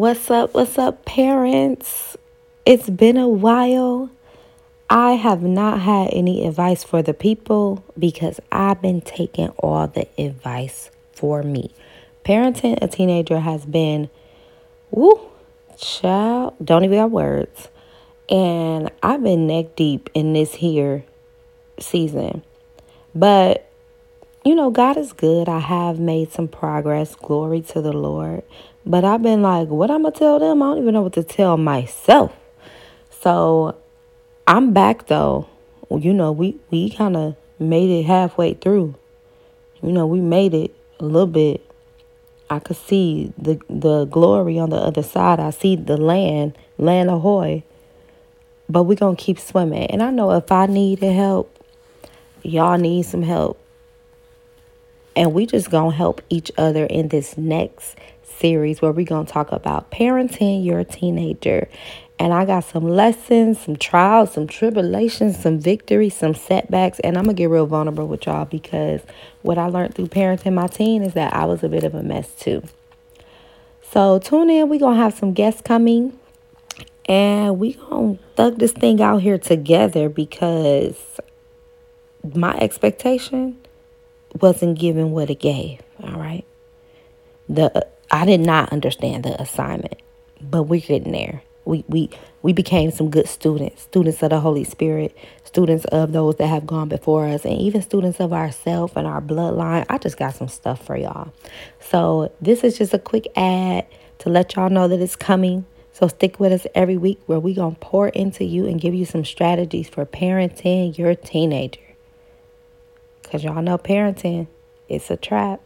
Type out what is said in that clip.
What's up? What's up, parents? It's been a while. I have not had any advice for the people because I've been taking all the advice for me. Parenting a teenager has been, woo, child, don't even have words. And I've been neck deep in this here season. But you know, God is good. I have made some progress. Glory to the Lord. But I've been like, what I'm going to tell them? I don't even know what to tell myself. So I'm back though. You know, we, we kind of made it halfway through. You know, we made it a little bit. I could see the the glory on the other side. I see the land, land ahoy. But we're going to keep swimming. And I know if I needed help, y'all need some help and we just gonna help each other in this next series where we're gonna talk about parenting your teenager. And I got some lessons, some trials, some tribulations, some victories, some setbacks. And I'm gonna get real vulnerable with y'all because what I learned through parenting my teen is that I was a bit of a mess too. So tune in, we're gonna have some guests coming and we gonna thug this thing out here together because my expectation wasn't given what it gave. All right. The I did not understand the assignment, but we're getting there. We we we became some good students, students of the Holy Spirit, students of those that have gone before us, and even students of ourself and our bloodline. I just got some stuff for y'all. So this is just a quick ad to let y'all know that it's coming. So stick with us every week where we gonna pour into you and give you some strategies for parenting your teenager. Because y'all know parenting, it's a trap.